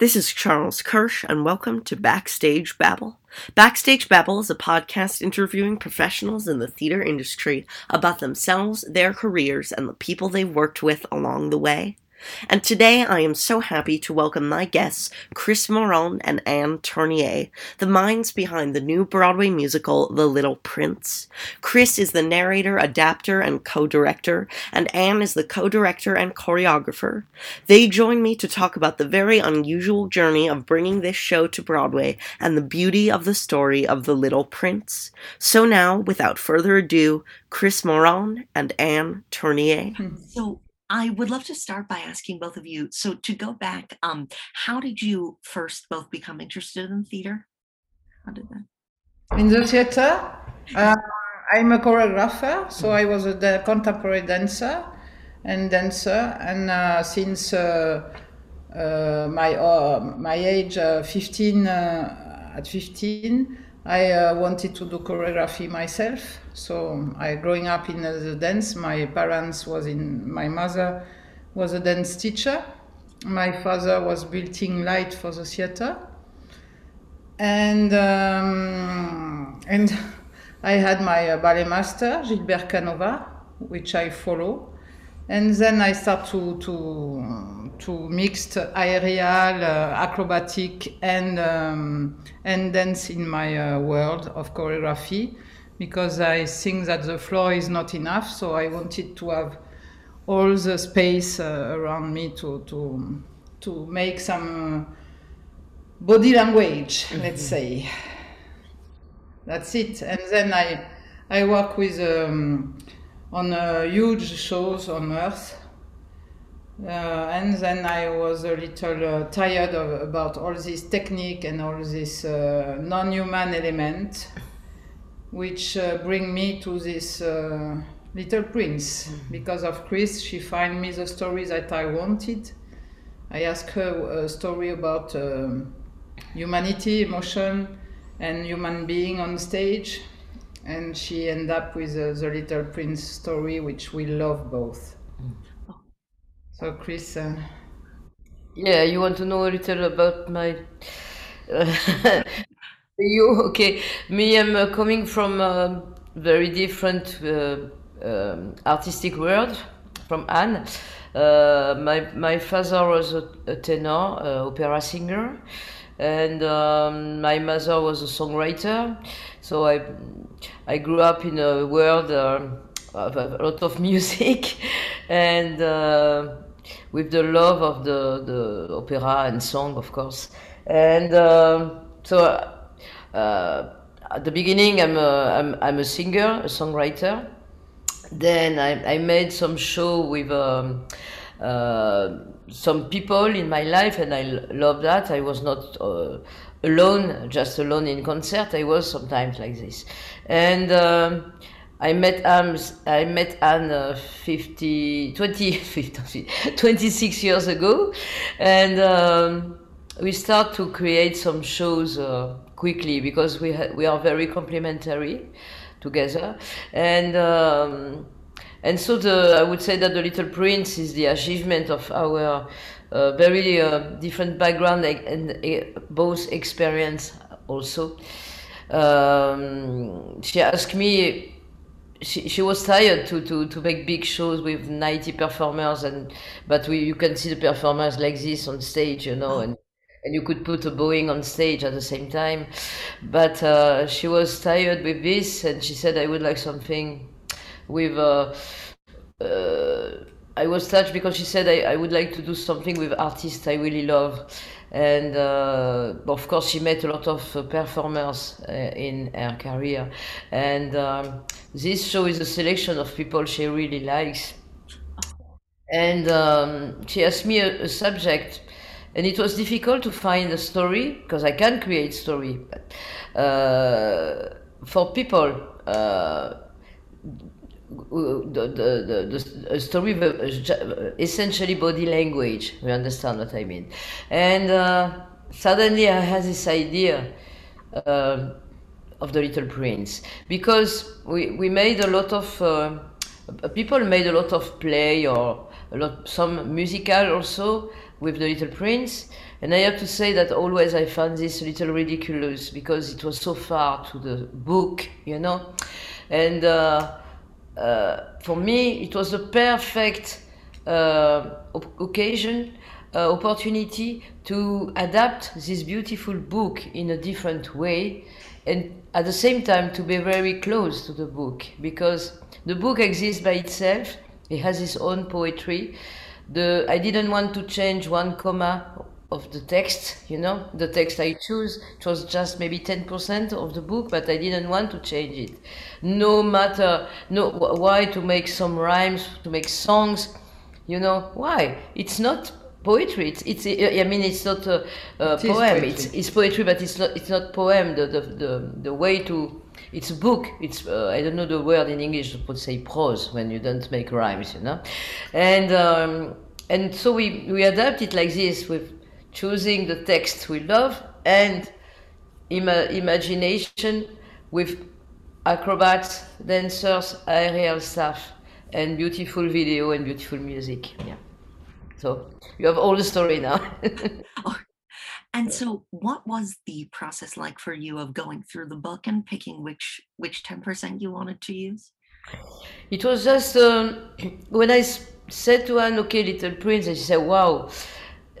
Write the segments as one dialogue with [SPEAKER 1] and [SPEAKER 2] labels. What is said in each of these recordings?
[SPEAKER 1] this is Charles Kirsch, and welcome to Backstage Babble. Backstage Babble is a podcast interviewing professionals in the theater industry about themselves, their careers, and the people they've worked with along the way. And today I am so happy to welcome my guests, Chris Mouron and Anne Tournié, the minds behind the new Broadway musical The Little Prince. Chris is the narrator, adapter, and co-director, and Anne is the co-director and choreographer. They join me to talk about the very unusual journey of bringing this show to Broadway and the beauty of the story of The Little Prince. So now, without further ado, Chris Mouron and Anne Tournié.
[SPEAKER 2] So I would love to start by asking both of you. So to go back, um, how did you first both become interested in theater? How did that?
[SPEAKER 3] In the theater, uh, I'm a choreographer, so I was a contemporary dancer and dancer, and uh, since uh, uh, my uh, my age, uh, 15, uh, at 15, I uh, wanted to do choreography myself. So I, growing up in uh, the dance, my parents was in, my mother was a dance teacher. My father was building light for the theater. And, um, and I had my uh, ballet master, Gilbert Canova, which I follow. And then I start to, to, to mix aerial, uh, acrobatic, and, um, and dance in my uh, world of choreography because I think that the floor is not enough. So I wanted to have all the space uh, around me to, to, to make some uh, body language, let's say. That's it. And then I, I work with um, on uh, huge shows on Earth. Uh, and then I was a little uh, tired of, about all this technique and all this uh, non-human element, which uh, bring me to this uh, Little Prince. Because of Chris, she find me the story that I wanted. I asked her a story about um humanity, emotion, and human being on stage, and she ended up with uh, the Little Prince story, which we love both. So, Chris, uh,
[SPEAKER 4] Yeah, you want to know a little about my. Uh, you okay? Me, I'm uh, coming from a very different uh, um, artistic world from Anne. Uh, my my father was a, a tenor, uh, opera singer, and um, my mother was a songwriter. So I I grew up in a world uh, of a lot of music, and. Uh, with the love of the, the opera and song, of course. And um, so uh, at the beginning, I'm a, I'm, I'm a singer, a songwriter. Then I, I made some show with um, uh, some people in my life, and I love that. I was not uh, alone, just alone in concert. I was sometimes like this, and. Um, I met Anne, I met Anne uh, 50, 20, 50, 26 years ago, and um, we start to create some shows uh, quickly because we ha- we are very complementary together, and um, and so the I would say that the Little Prince is the achievement of our uh, very uh, different background and, uh, both experience also. Um, she asked me she, she was tired to, to, to make big shows with 90 performers and but we you can see the performers like this on stage you know and and you could put a Boeing on stage at the same time but uh, she was tired with this and she said I would like something with uh, uh, I was touched because she said I, I would like to do something with artists I really love and uh, of course she met a lot of uh, performers uh, in her career and um, this show is a selection of people she really likes and um, she asked me a, a subject and it was difficult to find a story because I can create story, but uh, for people. Uh, the, the, the, story essentially body language. You understand what i mean? And uh, suddenly i had this idea uh, of the little prince. Because we, we made a lot of uh, people made a lot of play or a lot some musical also with the little prince. And i have to say that always i found this a little ridiculous because it was so far to the book you know? And uh, uh, for me it was a perfect uh, occasion uh, opportunity to adapt this beautiful book in a different way and at the same time to be very close to the book because the book exists by itself. It has its own poetry. The I didn't want to change one comma of the text, you know, the text I choose. It was just maybe 10% of the book, but I didn't want to change it. No matter, no, why to make some rhymes, to make songs, you know, why? It's not poetry. It's, it's I mean, it's not a, a it poem. It's, it's poetry, but it's not, it's not poem. The, the, the, the way to, it's a book. It's uh, I don't know the word in English to say prose when you don't make rhymes, you know, and um, and so we we adapt it like this with choosing the text we love and ima- imagination with acrobats, dancers, aerial stuff, and beautiful video and beautiful music. Yeah. So you have all the story now.
[SPEAKER 2] oh, and so, what was the process like for you of going through the book and picking which which ten percent you wanted to use?
[SPEAKER 4] It was just um, when I said to Anne, "Okay, Little Prince," and she said, "Wow."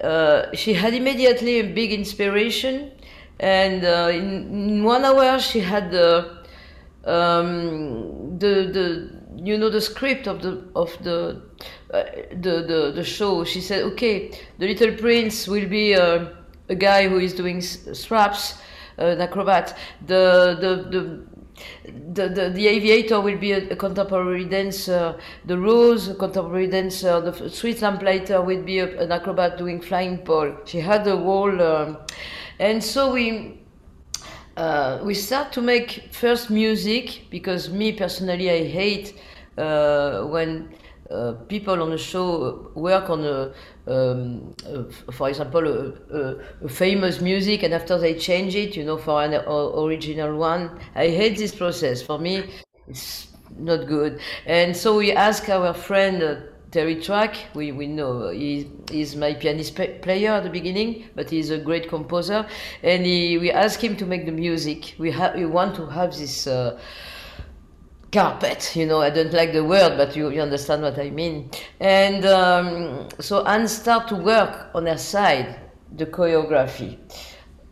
[SPEAKER 4] Uh, she had immediately a big inspiration, and uh, in, in, one hour she had the um, the the you know the script of the of the uh, the, the the show. She said, "Okay, the Little Prince will be." Uh, a guy who is doing straps, uh, an acrobat. The, the, the the, the, the, aviator will be a, a, contemporary dancer, the rose a contemporary dancer, the street lamplighter will be a, an acrobat doing flying pole. She had a wall, um, and so we uh, we start to make first music because me personally I hate uh, when uh, people on the show work on a, um, uh, for example, a, a, famous music, and after they change it, you know, for an original one. I hate this process. For me, it's not good. And so we ask our friend. Uh, Terry Truck, we, we know he, he's my pianist player at the beginning, but he's a great composer. And he, we ask him to make the music. We, ha- we want to have this uh, carpet. You know, I don't like the word, but you, you understand what I mean. And um, so Anne start to work on her side the choreography.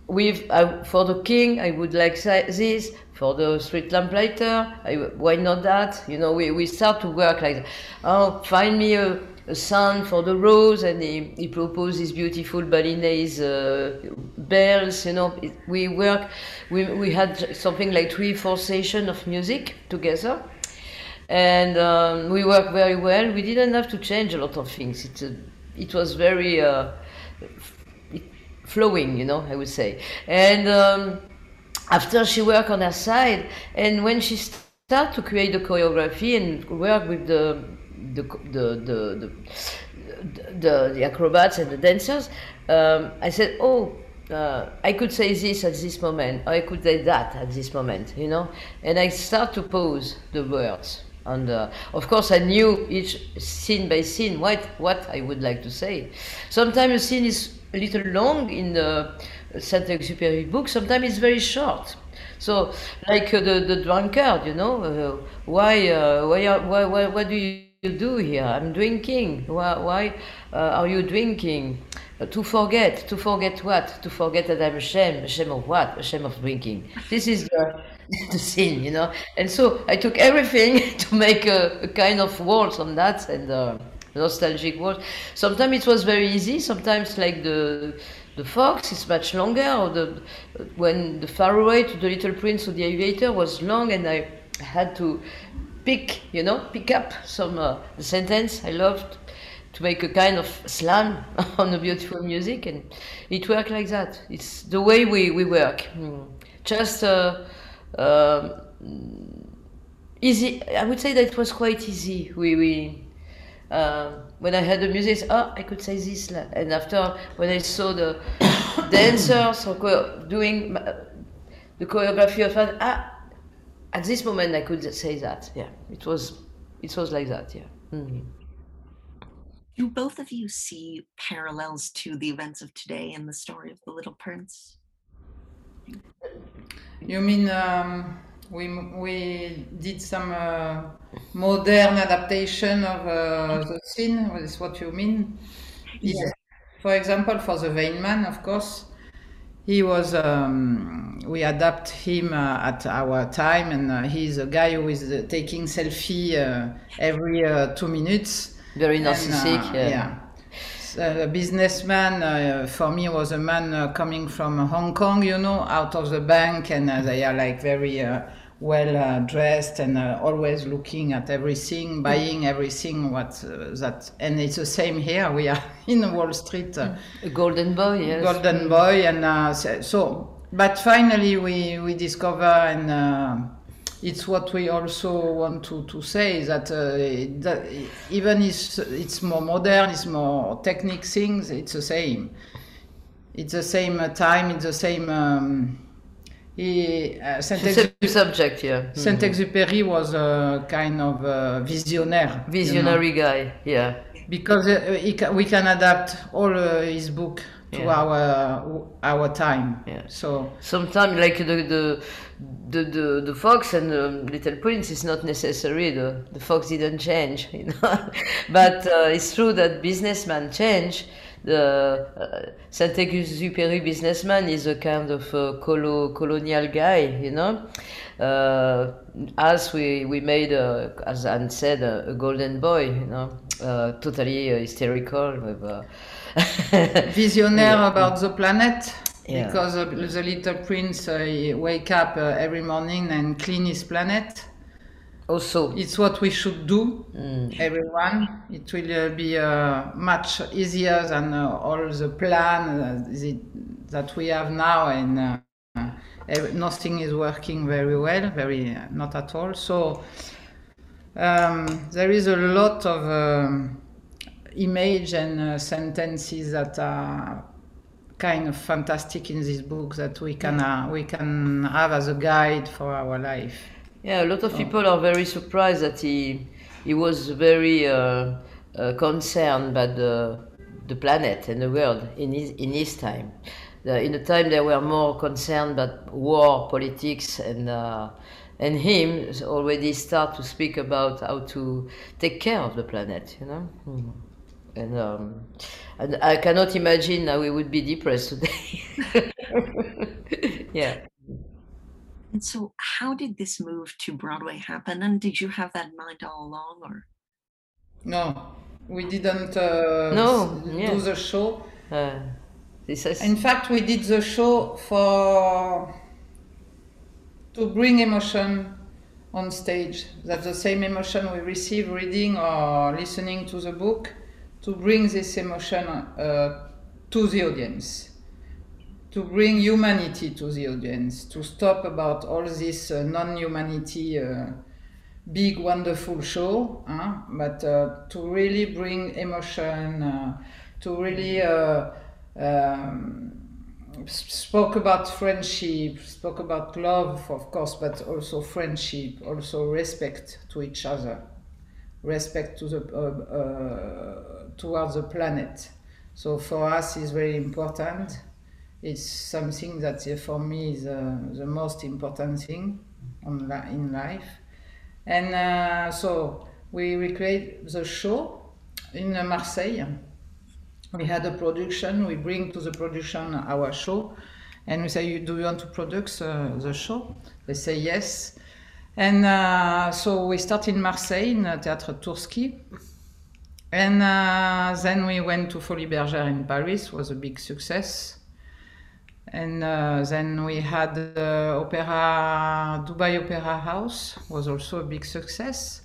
[SPEAKER 4] With uh, for the king, I would like this. For the street lamplighter, I, why not that? You know, we, we start to work like, oh, find me a, a son for the rose, and he, he proposes beautiful Balinese uh, bells. You know, we work. We we had something like three, four sessions of music together, and um, we worked very well. We didn't have to change a lot of things. It uh, it was very uh, flowing, you know, I would say. And um, after she worked on her side, and when she started to create the choreography and work with the the the the, the, the acrobats and the dancers, um, I said, oh. Uh, I could say this at this moment, I could say that at this moment, you know, and I start to pose the words. And uh, of course, I knew each scene by scene what what I would like to say. Sometimes a scene is a little long in the Saint-Exupéry book. Sometimes it's very short. So, like uh, the the drunkard, you know, uh, why uh, why, why why what do you you do here? I'm drinking. Why, why uh, are you drinking? Uh, to forget. To forget what? To forget that I'm ashamed. Ashamed of what? Ashamed of drinking. This is the, the sin, you know. And so I took everything to make a, a kind of waltz on that and uh, nostalgic waltz. Sometimes it was very easy. Sometimes like the the fox is much longer. Or the when the faraway to the little prince or the aviator was long, and I had to pick, you know, pick up some uh, sentence I loved, to make a kind of slam on the beautiful music, and it worked like that. It's the way we, we work. Mm. Just uh, uh, easy. I would say that it was quite easy. We we. Uh, when I heard the music, oh, I could say this. And after, when I saw the dancers doing the choreography of that, ah, at this moment I could say that. Yeah, it was, it was like that. Yeah. Mm-hmm.
[SPEAKER 2] Do both of you see parallels to the events of today in the story of the Little Prince?
[SPEAKER 3] You mean um, we we did some uh, modern adaptation of uh, the scene? Is what you mean?
[SPEAKER 2] Yes.
[SPEAKER 3] For example, for the Vain Man, of course, he was. Um, we adapt him uh, at our time, and uh, he's a guy who is uh, taking selfie uh, every two minutes.
[SPEAKER 4] Very narcissistic.
[SPEAKER 3] And, yeah. yeah. a businessman uh, for me was a man uh, coming from Hong Kong, you know, out of the bank, and uh, they are like very well uh, dressed and uh, always looking at everything, buying everything. What uh, that and it's the same here. We are in Wall Street.
[SPEAKER 4] a golden boy, yes.
[SPEAKER 3] Golden boy, and so. But finally, we we discover and. it's what we also want to, to say that, that even it's it's more modern, it's more technique things. It's the same. It's the same time. It's the same um, he, uh,
[SPEAKER 4] Saint-Exupéry subject, yeah.
[SPEAKER 3] Saint-Exupéry was a kind of a visionnaire.
[SPEAKER 4] Visionary you know? guy, yeah.
[SPEAKER 3] Because uh, can, we can adapt all uh, his book to yeah. our our time.
[SPEAKER 4] Yeah.
[SPEAKER 3] So
[SPEAKER 4] sometimes, like the the the the, the fox and the little prince is not necessary. The the fox didn't change, you know. but uh, it's true that businessmen change the uh, Saint-Exupéry businessman is a kind of a colo- colonial guy, you know. Uh, as we, we made, a, as Anne said, a, a golden boy, you know, uh, totally uh, hysterical. With, uh,
[SPEAKER 3] Visionaire yeah. about the planet. Yeah. Because the little prince uh, wake up every morning and clean his planet
[SPEAKER 4] also
[SPEAKER 3] it's what we should do mm. everyone it will uh, be uh, much easier than uh, all the plan uh, the, that we have now and uh, nothing is working very well very uh, not at all so um, there is a lot of um, image and sentences that are kind of fantastic in this book that we can we can have as a guide for our life
[SPEAKER 4] yeah, a lot of people are very surprised that he he was very uh, uh, concerned about the the planet and the world in his in his time. The, in the time they were more concerned about war, politics, and uh, and him already start to speak about how to take care of the planet. You know. Hmm. And, um, and I cannot imagine how we would be depressed today. yeah.
[SPEAKER 2] And so, how did this move to Broadway happen? And did you have that in mind all along, or?
[SPEAKER 3] No, we didn't. Uh,
[SPEAKER 4] no,
[SPEAKER 3] do
[SPEAKER 4] yeah.
[SPEAKER 3] the show.
[SPEAKER 4] Uh, this is...
[SPEAKER 3] In fact, we did the show for to bring emotion on stage. That's the same emotion we receive reading or listening to the book. To bring this emotion uh, to the audience. To bring humanity to the audience, to stop about all this uh, non-humanity, uh, big wonderful show, huh? but uh, to really bring emotion, uh, to really uh, um, spoke about friendship, spoke about love, of course, but also friendship, also respect to each other, respect to the uh, towards the planet. So for us, is very important it's something that uh, for me is uh, the most important thing in life. And uh, so we recreate the show in uh, Marseille. We had a production. We bring to the production our show, and we say, "Do you want to produce uh, the show?" They say yes. And uh, so we started in Marseille in Théâtre Toursky. And then we went to Folies Bergère in Paris, was a big success and uh, then we had the Opera Dubai Opera House was also a big success.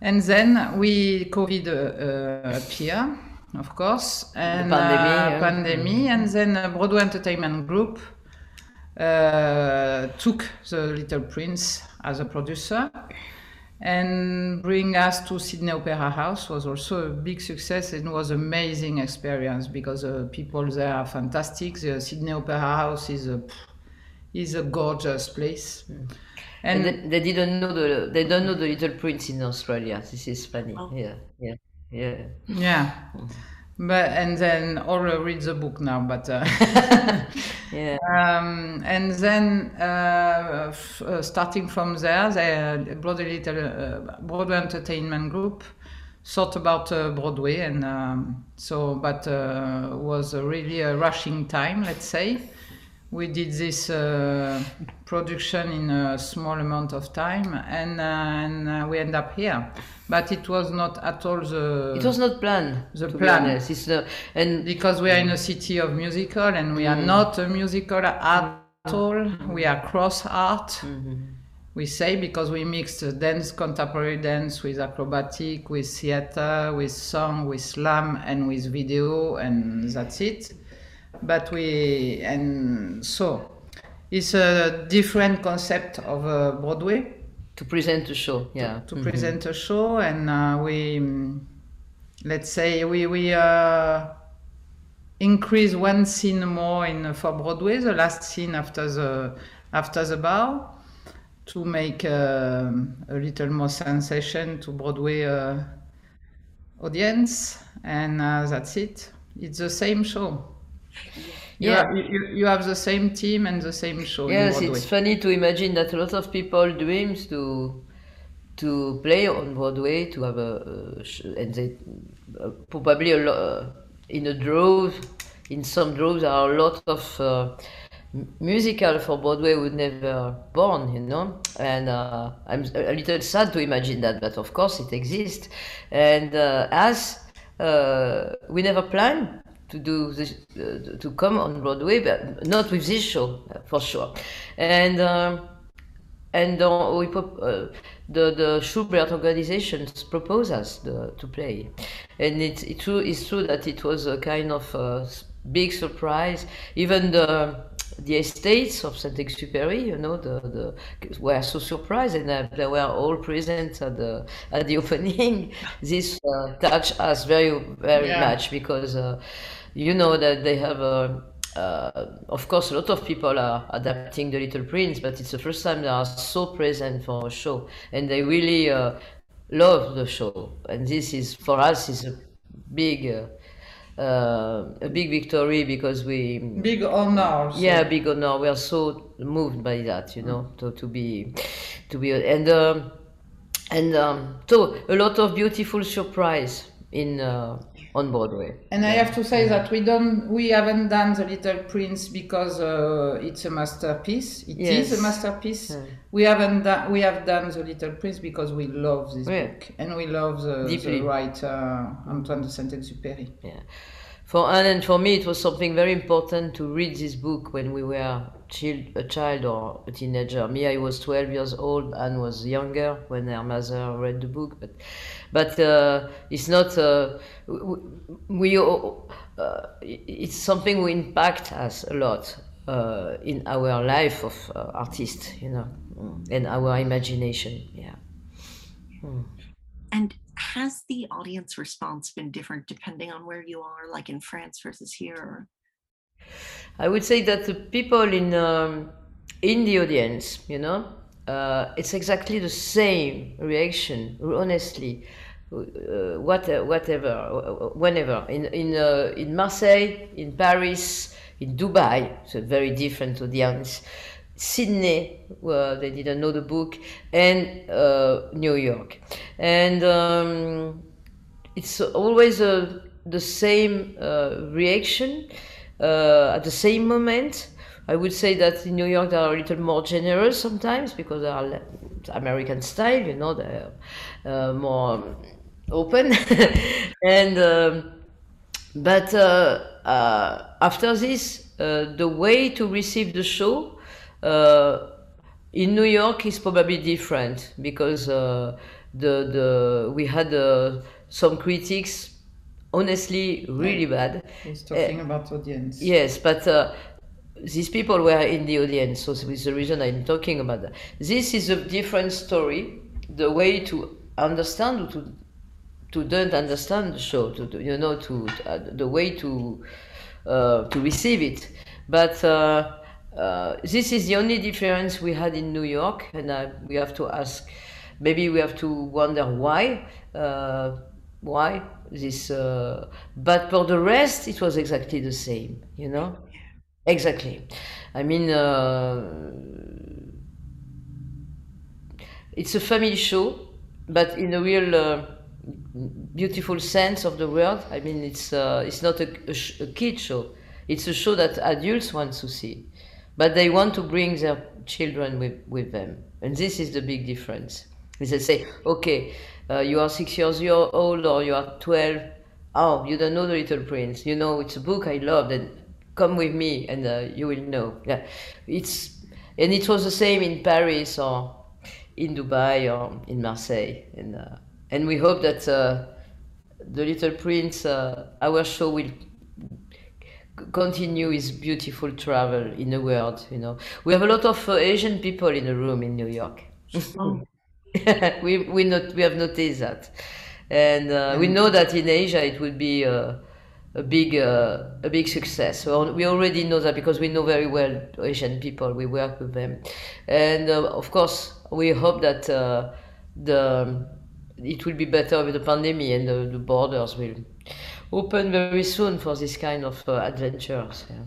[SPEAKER 3] And then we COVID uh, appear, of course, and
[SPEAKER 4] pandemic,
[SPEAKER 3] uh,
[SPEAKER 4] yeah.
[SPEAKER 3] pandemic, and then uh, Broadway Entertainment Group uh, took the Little Prince as a producer and bring us to Sydney Opera House was also a big success and was amazing experience because uh, people there are fantastic. The Sydney Opera House is a is a gorgeous place.
[SPEAKER 4] And
[SPEAKER 3] And
[SPEAKER 4] they, they didn't know the they don't know the Little Prince in Australia. This is funny.
[SPEAKER 2] Oh.
[SPEAKER 4] Yeah, yeah, yeah.
[SPEAKER 3] yeah, but and then or uh, read the book now, but. Uh,
[SPEAKER 4] Yeah.
[SPEAKER 3] Um, and then, uh, f- uh, starting from there, the Broadway, Little, uh, Broadway Entertainment Group thought about uh, Broadway, and um, so, but uh, was a really a rushing time, let's say. We did this uh, production in a small amount of time, and, uh, and uh, we end up here. But it was not at all the
[SPEAKER 4] It was not planned.
[SPEAKER 3] The plan.
[SPEAKER 4] It's not, and
[SPEAKER 3] because we are in a city of musical and we are not a musical at all we are cross art we say because we mix uh, dance contemporary dance with acrobatic with theater with song with slam and with video and that's it but we and so it's a different concept of uh, broadway
[SPEAKER 4] to present a show. Yeah.
[SPEAKER 3] to present a show and uh, we let's say we we uh, increase one scene more in for Broadway the last scene after the after the bar to make um a little more sensation to Broadway uh, audience and uh, that's it it's the same show
[SPEAKER 4] Yeah.
[SPEAKER 3] have, you, you have the same team and the same show
[SPEAKER 4] Yes, it's funny to imagine that a lot of people dreams to to play on Broadway to have a, a sh- and they uh, probably a lot uh, in a drove in some droves there are a lot of uh, musical for Broadway would never born, you know, and uh, I'm a little sad to imagine that, but of course it exists, and uh, as uh, we never planned to do this uh, to come on Broadway, but not with this show uh, for sure, and. Um, and uh, we uh, the the Shubert organizations propose us the, to play, and it's it true it's true that it was a kind of uh, s- big surprise. Even the the estates of Saint Exupéry, you know, the, the were so surprised, and uh, they were all present at the at the opening. This uh, touched us very very
[SPEAKER 3] Yeah.
[SPEAKER 4] much because uh, you know that they have a uh, of course, a lot of people are adapting The Little Prince, but it's the first time they are so present for a show, and they really uh, love the show. And this is for us is a big, uh, a big victory because we,
[SPEAKER 3] Big honor. so-
[SPEAKER 4] yeah, big honor. We are so moved by that, you know, to, to be, to be, and um, and um, so a lot of beautiful surprise in uh, on Broadway.
[SPEAKER 3] And I have to say that we don't, we haven't done the Little Prince because uh, it's a masterpiece. It is
[SPEAKER 4] Yes.
[SPEAKER 3] a masterpiece. We haven't done, we have done the Little Prince because we love this
[SPEAKER 4] Yeah.
[SPEAKER 3] book and we love the,
[SPEAKER 4] Deeply.
[SPEAKER 3] the writer Antoine de Saint-Exupéry.
[SPEAKER 4] Yeah. For Anne and for me, it was something very important to read this book when we were child, a child or a teenager. Me, I was 12 years old. Anne was younger when her mother read the book. But, but uh, it's not. Uh, w- we. Uh, it's something we impact us a lot uh, in our life of uh, artists, you know, and our imagination. Yeah.
[SPEAKER 2] And has the audience response been different depending on where you are, like in France versus here?
[SPEAKER 4] I would say that the people in um, in the audience, you know, uh, it's exactly the same reaction. Honestly, uh, what, whatever, uh, whenever in in uh, in Marseille, in Paris, in Dubai, it's a very different audience. Sydney, where they didn't know the book, and uh, New York, and um, it's always uh, the same uh, reaction uh, at the same moment. I would say that in New York they are a little more generous sometimes because they are American style, you know, they're uh, more open. and um, but uh, uh, after this, uh, the way to receive the show uh, in New York is probably different because the the we had some critics honestly really bad
[SPEAKER 3] He's talking about audience.
[SPEAKER 4] yes but uh, these people were in the audience so is the reason i'm talking about that this is a different story the way to understand to to don't understand the show to, to you know to uh, the way to uh, to receive it but uh, uh, this is the only difference we had in New York, and uh, we have to ask. Maybe we have to wonder why, uh, why this. Uh, but for the rest, it was exactly the same. You know, exactly. I mean, uh, it's a family show, but in a real uh, beautiful sense of the word. I mean, it's uh, it's not a, a, sh- a kid show. It's a show that adults want to see, but they want to bring their children with, with them, and this is the big difference. They say, okay, uh, you are six years old or you are twelve. Oh, you don't know the Little Prince. You know it's a book I love. Then come with me, and uh, you will know. Yeah, it's and it was the same in Paris or in Dubai or in Marseille, and uh, and we hope that uh, the Little Prince, uh, our show will continue his beautiful travel in the world. You know, we have a lot of uh, Asian people in the room in New York. We we not we have noticed that, and uh, we know that in Asia it will be uh, a big uh, a big success. So we already know that because we know very well Asian people. We work with them, and uh, of course we hope that uh, the it will be better with the pandemic and the, the borders will open very soon for this kind of uh, adventures. Yeah.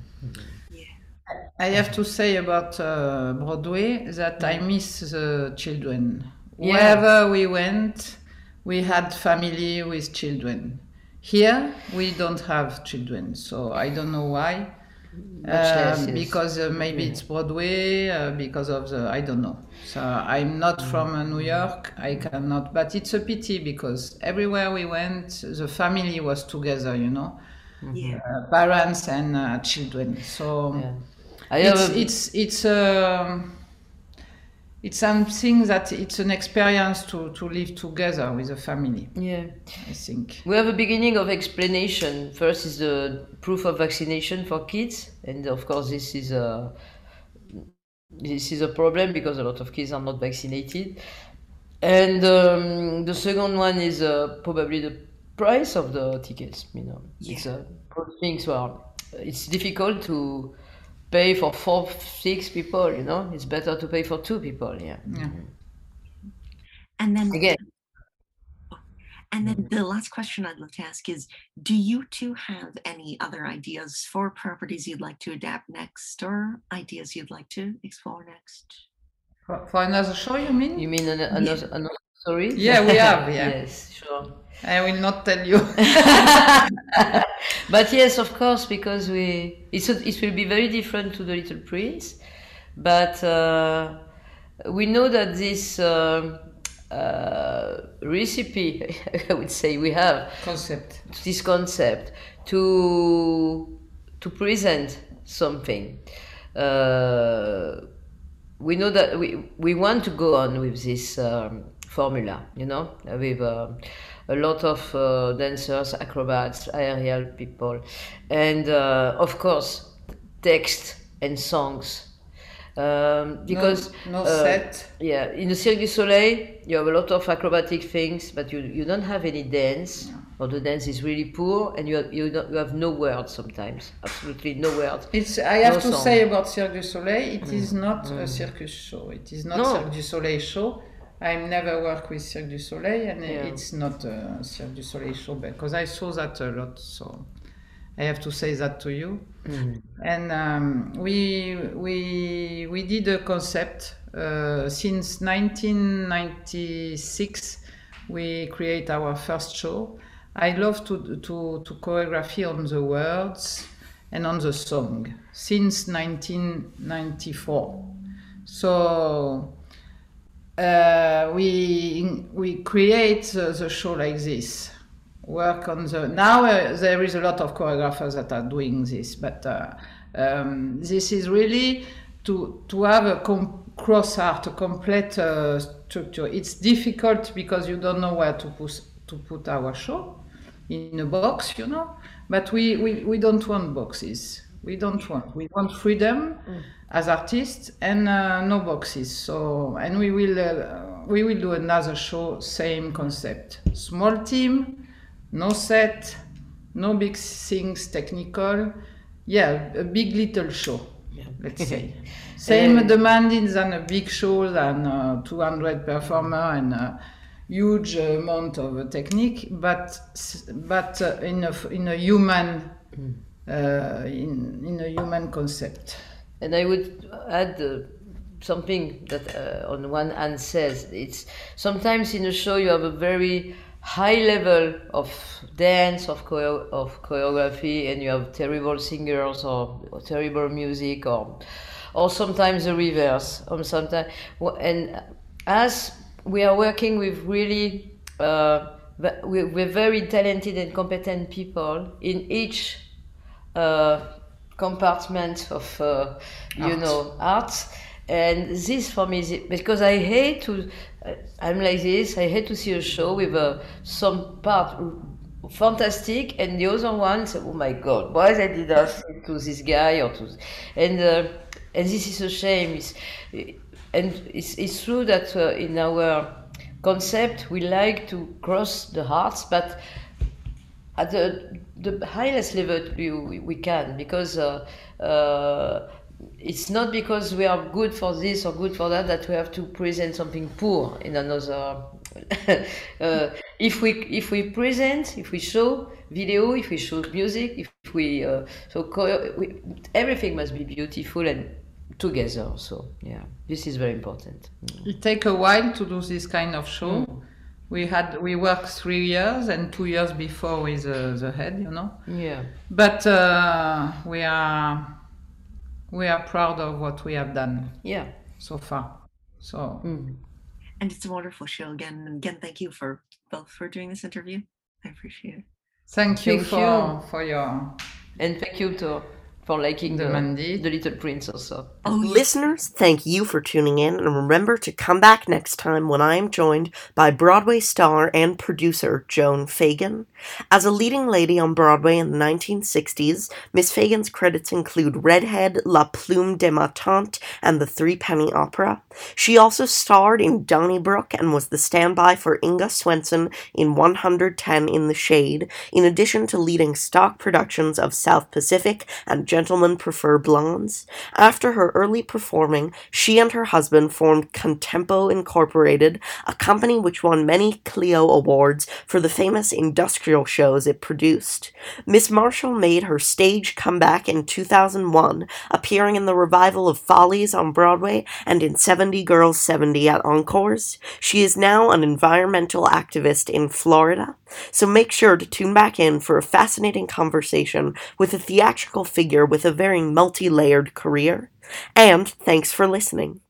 [SPEAKER 3] I have to say about uh, Broadway that I miss the children.
[SPEAKER 4] Yeah.
[SPEAKER 3] Wherever we went, we had family with children. Here, we don't have children, so I don't know why.
[SPEAKER 4] less,
[SPEAKER 3] Um, because uh, maybe it's Broadway, uh, because of the I don't know. So I'm not from uh, New York. I cannot, but it's a pity because everywhere we went, the family was together. You know,
[SPEAKER 2] yeah.
[SPEAKER 3] uh, parents and uh, children. So
[SPEAKER 4] Yeah. I have
[SPEAKER 3] it's
[SPEAKER 4] a-
[SPEAKER 3] it's it's um, it's something that it's an experience to to live together with a family.
[SPEAKER 4] yeah.
[SPEAKER 3] I think.
[SPEAKER 4] We have a beginning of explanation. First is the proof of vaccination for kids, and of course this is a this is a problem because a lot of kids are not vaccinated. And um, the second one is uh, probably the price of the tickets. You know, it's uh, things are it's difficult to pay for four, six people. You know, it's better to pay for two people. Yeah.
[SPEAKER 3] Yeah. Mm-hmm.
[SPEAKER 2] And then
[SPEAKER 4] Again,
[SPEAKER 2] And then the last question I'd love to ask is Do you two have any other ideas for properties you'd like to adapt next or ideas you'd like to explore next?
[SPEAKER 3] For, for another show, you mean?
[SPEAKER 4] you mean an- another another story?
[SPEAKER 3] Yeah, we have, yeah.
[SPEAKER 4] yes, sure.
[SPEAKER 3] I will not tell you.
[SPEAKER 4] but yes, of course, because we it's a, it will be very different to the Little Prince, but uh, we know that this um uh, recipe, I would say, we have
[SPEAKER 3] Concept.
[SPEAKER 4] this concept to to present something. Uh, we know that we we want to go on with this um, formula, you know, with uh, a lot of uh, dancers, acrobats, aerial people, and uh, of course text and songs. Um, because
[SPEAKER 3] no
[SPEAKER 4] uh,
[SPEAKER 3] set.
[SPEAKER 4] yeah, in the Cirque du Soleil, you have a lot of acrobatic things, but you, you don't have any dance, or the dance is really poor, and you have, you, don't, you have no words sometimes, absolutely no words.
[SPEAKER 3] It's. I have
[SPEAKER 4] No
[SPEAKER 3] to
[SPEAKER 4] song.
[SPEAKER 3] say about Cirque du Soleil, it is not a circus show. It is not
[SPEAKER 4] No.
[SPEAKER 3] Cirque du Soleil show. I never work with Cirque du Soleil, and
[SPEAKER 4] Yeah.
[SPEAKER 3] it's not a Cirque du Soleil show because I saw that a lot. So I have to say that to you. And um, we we we did a concept uh, since 1996. We create our first show. I love to to to choreography on the words and on the song since 1994. So uh, we we create the, the show like this work on the now uh, there is a lot of choreographers that are doing this but uh, um, this is really to to have a com- cross art, a complete uh, structure. It's difficult because you don't know where to put to put our show in a box, you know. But we, we, we don't want boxes. We don't want. We want freedom as artists and uh, no boxes. So and we will uh, we will do another show, same concept. Small team, no set, no big things technical. Yeah, a big little show. Let's say. Same
[SPEAKER 4] And-
[SPEAKER 3] demanding than a big show than uh, 200 performer and a huge amount of technique, but but uh, in a in a human uh, in in a human concept.
[SPEAKER 4] And I would add uh, something that uh, on one hand says it's sometimes in a show you have a very high level of dance of choreo- of choreography and you have terrible singers or, or terrible music or or sometimes the reverse or sometimes and as we are working with really uh, we- we're very talented and competent people in each uh, compartment of uh, you
[SPEAKER 3] Art.
[SPEAKER 4] know art and this for me is because i hate to i'm like this i hate to see a show with uh, some part fantastic and the other one say, oh my god why they did us to this guy or to and uh, and this is a shame it's, and it's, it's true that uh, in our concept we like to cross the hearts but at the, the highest level we, we, can because uh, uh, it's not because we are good for this or good for that that we have to present something poor in another uh, if we if we present if we show video if we show music if we uh, so we, everything must be beautiful and together so yeah this is very important.
[SPEAKER 3] It take a while to do this kind of show. We had we worked three years and two years before with uh, the head, you know.
[SPEAKER 4] yeah
[SPEAKER 3] But uh, we are we are proud of what we have done
[SPEAKER 4] yeah
[SPEAKER 3] so far. So
[SPEAKER 4] Mm.
[SPEAKER 2] And it's a wonderful show again. And again, thank you for both for doing this interview. I appreciate it.
[SPEAKER 3] thank you
[SPEAKER 4] Thank
[SPEAKER 3] for
[SPEAKER 4] you.
[SPEAKER 3] for your
[SPEAKER 4] and thank you to for liking the,
[SPEAKER 3] Demanded.
[SPEAKER 4] the little prince also
[SPEAKER 2] Oh.
[SPEAKER 1] Listeners, thank you for tuning in, and remember to come back next time when I am joined by Broadway star and producer Joan Fagan. As a leading lady on Broadway in the 1960s, Miss Fagan's credits include Redhead, La Plume de ma Tante, and The Three Penny Opera. She also starred in Donnybrook and was the standby for Inga Swenson in 110 in the Shade, in addition to leading stock productions of South Pacific and Gentlemen Prefer Blondes. After her early performing, she and her husband formed Contempo Incorporated, a company which won many Clio awards for the famous industrial shows it produced. Miss Marshall made her stage comeback in 2001, appearing in the revival of Follies on Broadway and in 70 Girls 70 at Encores. She is now an environmental activist in Florida, so make sure to tune back in for a fascinating conversation with a theatrical figure with a very multi layered career. And thanks for listening.